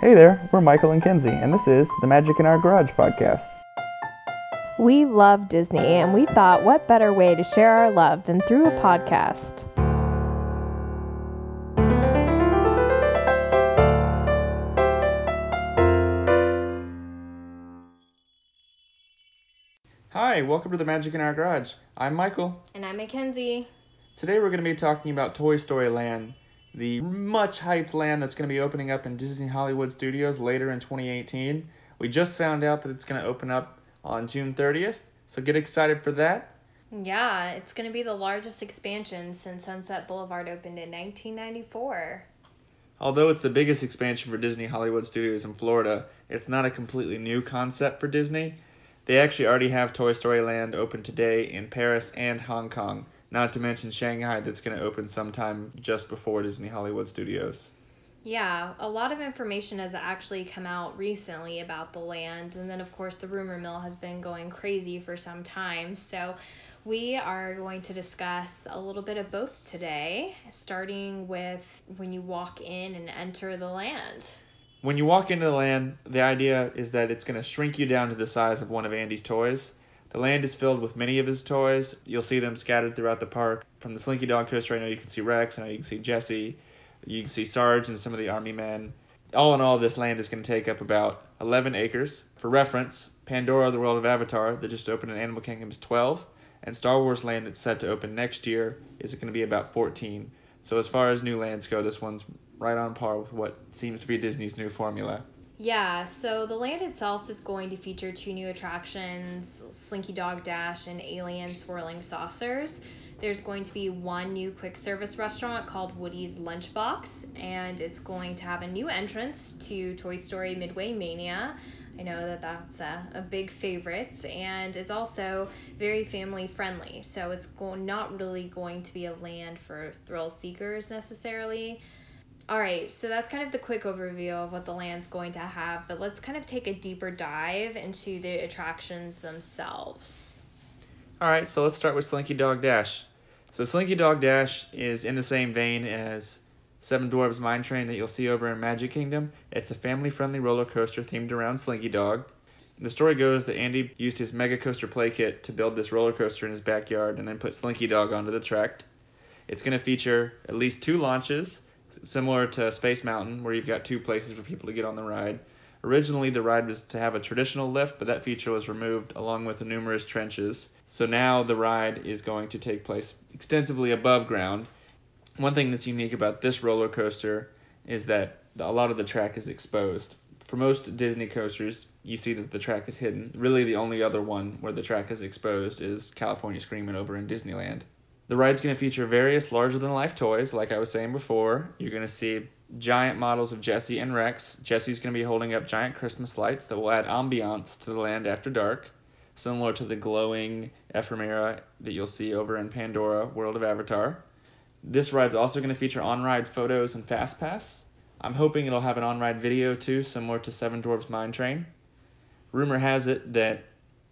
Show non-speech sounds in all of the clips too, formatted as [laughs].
Hey there, we're Michael and Kenzie, and this is the Magic in Our Garage podcast. We love Disney, and we thought what better way to share our love than through a podcast. Hi, welcome to the Magic in Our Garage. I'm Michael. And I'm Mackenzie. Today we're going to be talking about Toy Story Land, the much hyped land that's going to be opening up in Disney Hollywood Studios later in 2018. We just found out that it's going to open up on June 30th, so get excited for that. Yeah, it's going to be the largest expansion since Sunset Boulevard opened in 1994. Although it's the biggest expansion for Disney Hollywood Studios in Florida, it's not a completely new concept for Disney. They actually already have Toy Story Land open today in Paris and Hong Kong, not to mention Shanghai, that's going to open sometime just before Disney Hollywood Studios. Yeah, a lot of information has actually come out recently about the land, and then of course the rumor mill has been going crazy for some time. So we are going to discuss a little bit of both today, starting with when you walk in and enter the land. When you walk into the land, the idea is that it's going to shrink you down to the size of one of Andy's toys. The land is filled with many of his toys. You'll see them scattered throughout the park. From the Slinky Dog coaster, I know you can see Rex, I know you can see Jesse, you can see Sarge and some of the army men. All in all, this land is going to take up about 11 acres. For reference, Pandora, the World of Avatar, that just opened in Animal Kingdom, is 12, and Star Wars Land, that's set to open next year, is going to be about 14. So as far as new lands go, this one's right on par with what seems to be Disney's new formula. Yeah, so the land itself is going to feature two new attractions Slinky Dog Dash and Alien Swirling Saucers. There's going to be one new quick service restaurant called Woody's Lunchbox, and it's going to have a new entrance to Toy Story Midway Mania. I know that that's a, a big favorite, and it's also very family friendly. So it's go- not really going to be a land for thrill seekers necessarily. All right, so that's kind of the quick overview of what the land's going to have, but let's kind of take a deeper dive into the attractions themselves. All right, so let's start with Slinky Dog Dash. So Slinky Dog Dash is in the same vein as Seven Dwarfs Mine Train that you'll see over in Magic Kingdom. It's a family-friendly roller coaster themed around Slinky Dog. The story goes that Andy used his Mega Coaster play kit to build this roller coaster in his backyard and then put Slinky Dog onto the track. It's going to feature at least two launches similar to Space Mountain, where you've got two places for people to get on the ride. Originally, the ride was to have a traditional lift, but that feature was removed along with the numerous trenches. So now the ride is going to take place extensively above ground. One thing that's unique about this roller coaster is that a lot of the track is exposed. For most Disney coasters, you see that the track is hidden. Really, the only other one where the track is exposed is California Screamin' over in Disneyland. The ride's going to feature various larger than life toys, like I was saying before. You're going to see giant models of Jesse and Rex. Jesse's going to be holding up giant Christmas lights that will add ambiance to the land after dark, similar to the glowing ephemera that you'll see over in Pandora World of Avatar. This ride's also going to feature on ride photos and Fast Pass. I'm hoping it'll have an on ride video too, similar to Seven Dwarfs Mine Train. Rumor has it that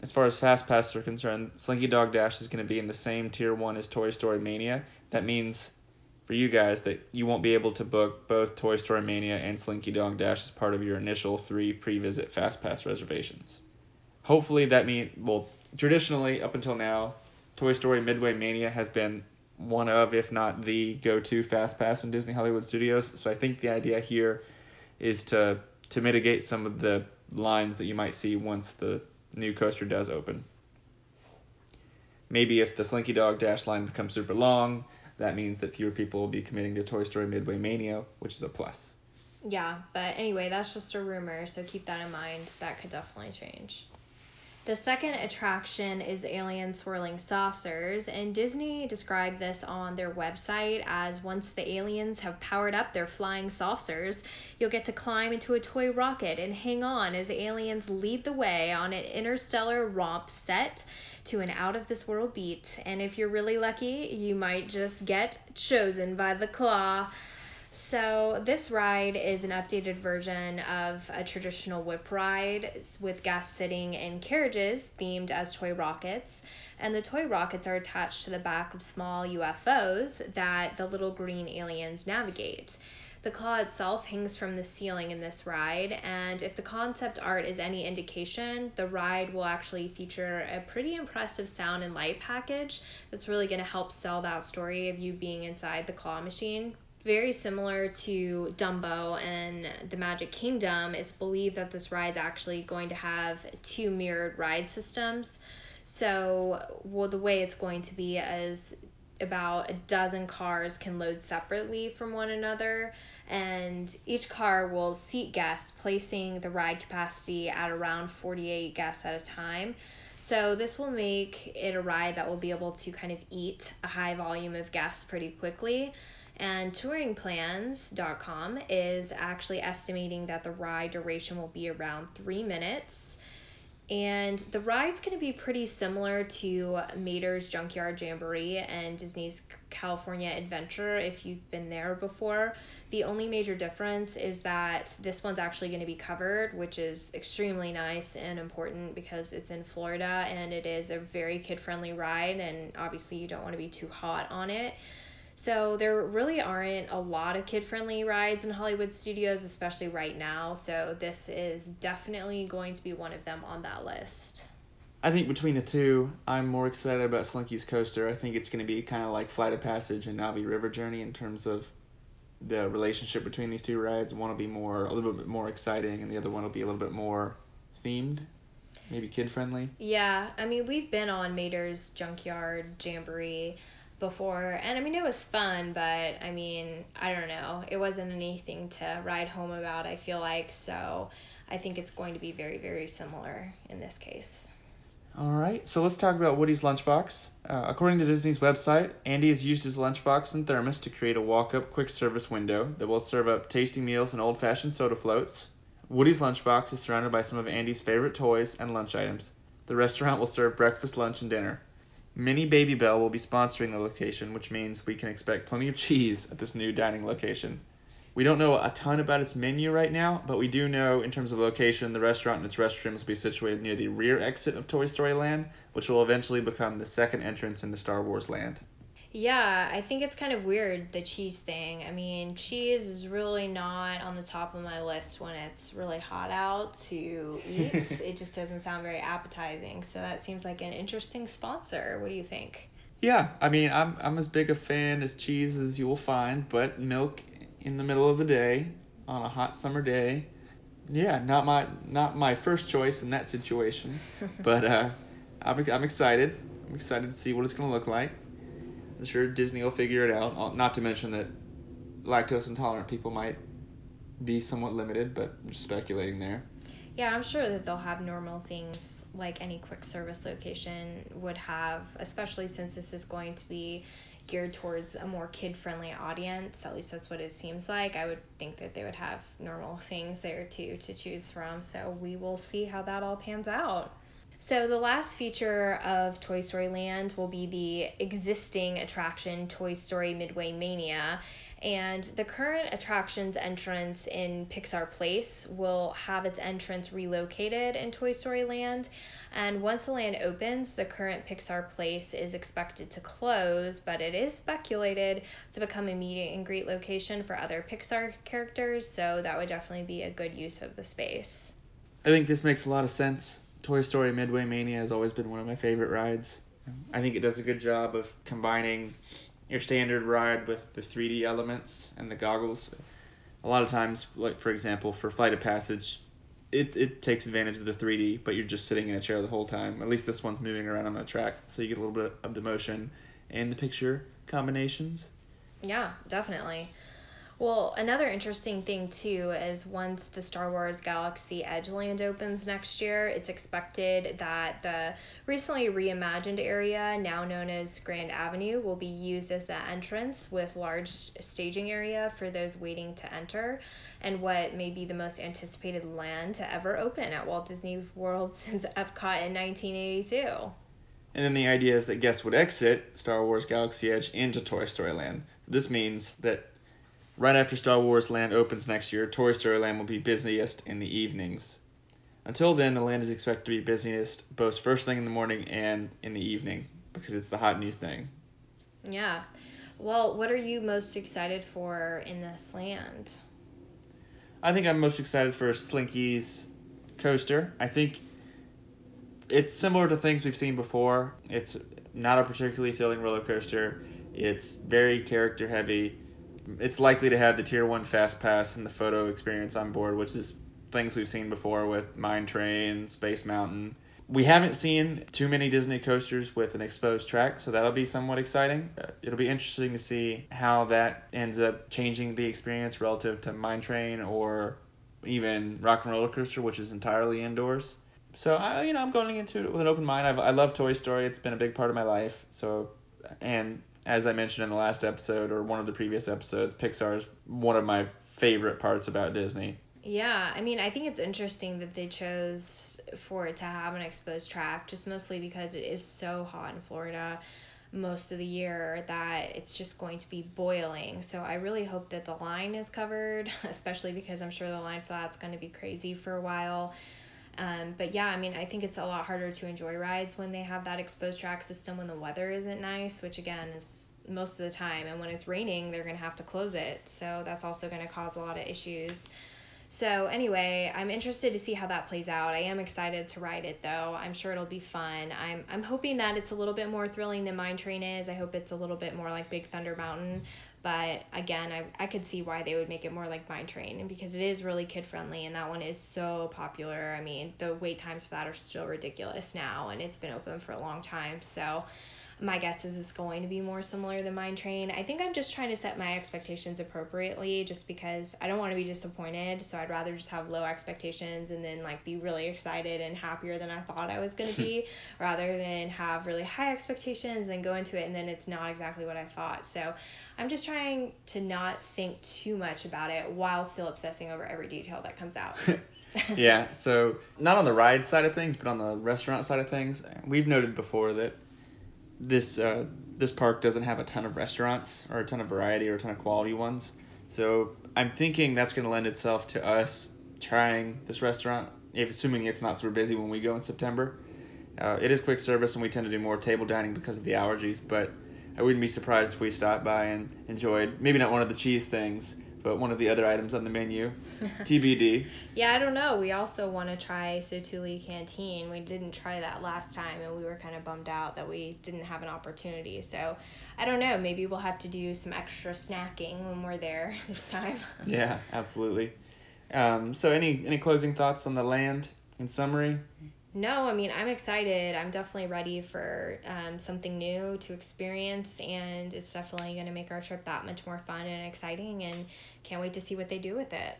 as far as fast passes are concerned, Slinky Dog Dash is going to be in the same tier one as Toy Story Mania. That means for you guys that you won't be able to book both Toy Story Mania and Slinky Dog Dash as part of your initial three pre-visit fast pass reservations. Hopefully that means well traditionally up until now, Toy Story Midway Mania has been one of, if not the go-to fast pass in Disney Hollywood Studios. So I think the idea here is to to mitigate some of the lines that you might see once the new coaster does open. Maybe if the Slinky Dog Dash line becomes super long, that means that fewer people will be committing to Toy Story Midway Mania, which is a plus. Yeah, but anyway, that's just a rumor, so keep that in mind. That could definitely change. The second attraction is Alien Swirling Saucers, and Disney described this on their website as once the aliens have powered up their flying saucers, you'll get to climb into a toy rocket and hang on as the aliens lead the way on an interstellar romp set to an out of this world beat. And if you're really lucky, you might just get chosen by the claw. So this ride is an updated version of a traditional whip ride with guests sitting in carriages themed as toy rockets. And the toy rockets are attached to the back of small UFOs that the little green aliens navigate. The claw itself hangs from the ceiling in this ride, and if the concept art is any indication, the ride will actually feature a pretty impressive sound and light package that's really going to help sell that story of you being inside the claw machine very similar to Dumbo and the Magic Kingdom, it's believed that this ride's actually going to have two mirrored ride systems. So, well, the way it's going to be is about a dozen cars can load separately from one another, and each car will seat guests, placing the ride capacity at around 48 guests at a time. So this will make it a ride that will be able to kind of eat a high volume of guests pretty quickly. And touringplans.com is actually estimating that the ride duration will be around three minutes. And the ride's going to be pretty similar to Mater's Junkyard Jamboree and Disney's California Adventure if you've been there before. The only major difference is that this one's actually going to be covered, which is extremely nice and important because it's in Florida and it is a very kid friendly ride, and obviously you don't want to be too hot on it. So there really aren't a lot of kid-friendly rides in Hollywood studios, especially right now. So this is definitely going to be one of them on that list. I think between the two, I'm more excited about Slinky's Coaster. I think it's going to be kind of like Flight of Passage and Na'vi River Journey in terms of the relationship between these two rides. One will be more a little bit more exciting, and the other one will be a little bit more themed, maybe kid friendly. Yeah, I mean we've been on Mater's Junkyard Jamboree before and I mean it was fun but I mean I don't know it wasn't anything to ride home about I feel like so I think it's going to be very very similar in this case. All right, so let's talk about Woody's Lunchbox. Uh, according to Disney's website, Andy has used his lunchbox and thermos to create a walk-up quick service window that will serve up tasty meals and old-fashioned soda floats. Woody's Lunchbox is surrounded by some of Andy's favorite toys and lunch items. The restaurant will serve breakfast, lunch, and dinner. Mini Babybel will be sponsoring the location, which means we can expect plenty of cheese at this new dining location. We don't know a ton about its menu right now, but we do know in terms of location, the restaurant and its restrooms will be situated near the rear exit of Toy Story Land, which will eventually become the second entrance into Star Wars Land. Yeah, I think it's kind of weird the cheese thing. I mean, cheese is really not on the top of my list when it's really hot out to eat. [laughs] it just doesn't sound very appetizing. So that seems like an interesting sponsor. What do you think? Yeah, I mean, I'm I'm as big a fan as cheese as you will find, but milk in the middle of the day on a hot summer day, yeah, not my not my first choice in that situation. [laughs] but uh, I'm I'm excited. I'm excited to see what it's gonna look like. I'm sure Disney will figure it out. Not to mention that lactose intolerant people might be somewhat limited, but I'm just speculating there. Yeah, I'm sure that they'll have normal things like any quick service location would have, especially since this is going to be geared towards a more kid friendly audience. At least that's what it seems like. I would think that they would have normal things there too to choose from. So we will see how that all pans out. So the last feature of Toy Story Land will be the existing attraction Toy Story Midway Mania. And the current attraction's entrance in Pixar Place will have its entrance relocated in Toy Story Land. And once the land opens, the current Pixar Place is expected to close, but it is speculated to become a meet and greet location for other Pixar characters, so that would definitely be a good use of the space. I think this makes a lot of sense. Toy Story Midway Mania has always been one of my favorite rides. I think it does a good job of combining your standard ride with the 3D elements and the goggles. A lot of times, like for example, for Flight of Passage, it, it takes advantage of the 3D, but you're just sitting in a chair the whole time. At least this one's moving around on the track, so you get a little bit of the motion and the picture combinations. Yeah, definitely. Well, another interesting thing too is once the Star Wars Galaxy Edge Land opens next year, it's expected that the recently reimagined area, now known as Grand Avenue, will be used as the entrance with large staging area for those waiting to enter, and what may be the most anticipated land to ever open at Walt Disney World [laughs] since Epcot in 1982. And then the idea is that guests would exit Star Wars Galaxy Edge into Toy Story Land. This means that right after Star Wars Land opens next year, Toy Story Land will be busiest in the evenings. Until then, the land is expected to be busiest both first thing in the morning and in the evening because it's the hot new thing. Yeah. Well, what are you most excited for in this land? I think I'm most excited for Slinky's coaster. I think it's similar to things we've seen before. It's not a particularly thrilling roller coaster. It's very character heavy. It's likely to have the tier one fast pass and the photo experience on board, which is things we've seen before with Mine Train, Space Mountain. We haven't seen too many Disney coasters with an exposed track, so that'll be somewhat exciting. Uh, it'll be interesting to see how that ends up changing the experience relative to Mine Train or even Rock and Roller Coaster, which is entirely indoors. So I, you know, I'm going into it with an open mind. I've, I love Toy Story. It's been a big part of my life. So, and as I mentioned in the last episode or one of the previous episodes, Pixar is one of my favorite parts about Disney. Yeah, I mean, I think it's interesting that they chose for it to have an exposed track, just mostly because it is so hot in Florida most of the year that it's just going to be boiling. So I really hope that the line is covered, [laughs] especially because I'm sure the line for that's going to be crazy for a while. Um, but yeah, I mean, I think it's a lot harder to enjoy rides when they have that exposed track system when the weather isn't nice, which again is most of the time. And when it's raining, they're going to have to close it. So that's also going to cause a lot of issues. So anyway, I'm interested to see how that plays out. I am excited to ride it though. I'm sure it'll be fun. I'm I'm hoping that it's a little bit more thrilling than Mine Train is. I hope it's a little bit more like Big Thunder Mountain. But again, I, I could see why they would make it more like Mine Train because it is really kid friendly and that one is so popular. I mean, the wait times for that are still ridiculous now and it's been open for a long time. So my guess is it's going to be more similar than Mine Train. I think I'm just trying to set my expectations appropriately just because I don't want to be disappointed. So I'd rather just have low expectations and then like be really excited and happier than I thought I was going [laughs] to be rather than have really high expectations and go into it and then it's not exactly what I thought. So I'm just trying to not think too much about it while still obsessing over every detail that comes out. [laughs] yeah, so not on the ride side of things, but on the restaurant side of things, we've noted before that this uh, this park doesn't have a ton of restaurants or a ton of variety or a ton of quality ones. So I'm thinking that's going to lend itself to us trying this restaurant, if assuming it's not super busy when we go in September. Uh, it is quick service, and we tend to do more table dining because of the allergies. But I wouldn't be surprised if we stopped by and enjoyed maybe not one of the cheese things, but one of the other items on the menu. [laughs] TBD. Yeah, I don't know. We also want to try Satu'li Canteen. We didn't try that last time, and we were kind of bummed out that we didn't have an opportunity. So I don't know. Maybe we'll have to do some extra snacking when we're there [laughs] this time. [laughs] yeah, absolutely. Um, so any any closing thoughts on the land in summary? No, I mean, I'm excited. I'm definitely ready for um, something new to experience, and it's definitely going to make our trip that much more fun and exciting, and can't wait to see what they do with it.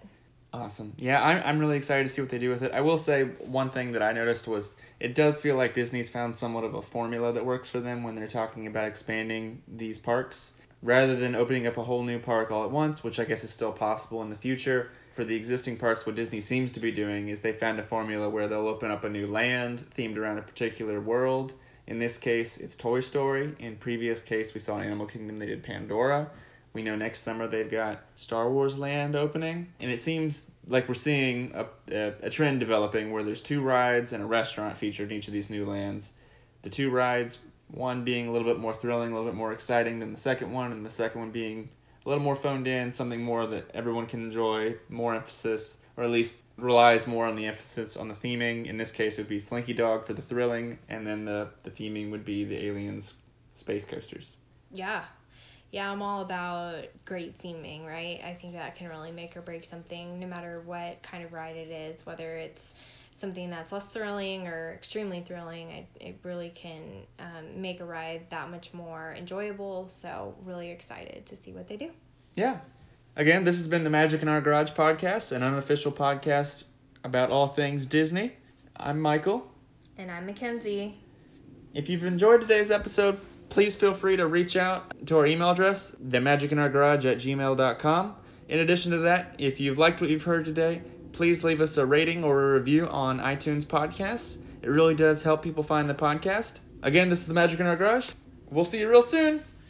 Awesome. Yeah, I'm, I'm really excited to see what they do with it. I will say one thing that I noticed was it does feel like Disney's found somewhat of a formula that works for them when they're talking about expanding these parks. Rather than opening up a whole new park all at once, which I guess is still possible in the future, for the existing parks, what Disney seems to be doing is they found a formula where they'll open up a new land themed around a particular world. In this case, it's Toy Story. In previous case, we saw Animal Kingdom, they did Pandora. We know next summer they've got Star Wars Land opening, and it seems like we're seeing a, a, a trend developing where there's two rides and a restaurant featured in each of these new lands. The two rides, one being a little bit more thrilling, a little bit more exciting than the second one, and the second one being a little more phoned in, something more that everyone can enjoy, more emphasis, or at least relies more on the emphasis on the theming. In this case, it would be Slinky Dog for the thrilling, and then the, the theming would be the aliens space coasters. Yeah. Yeah, I'm all about great theming, right? I think that can really make or break something no matter what kind of ride it is, whether it's something that's less thrilling or extremely thrilling, it, it really can um, make a ride that much more enjoyable. So, really excited to see what they do. Yeah. Again, this has been the Magic in Our Garage podcast, an unofficial podcast about all things Disney. I'm Michael. And I'm Mackenzie. If you've enjoyed today's episode, please feel free to reach out to our email address, themagicinourgarage at gmail.com. In addition to that, if you've liked what you've heard today, please leave us a rating or a review on iTunes Podcasts. It really does help people find the podcast. Again, this is the Magic in Our Garage. We'll see you real soon.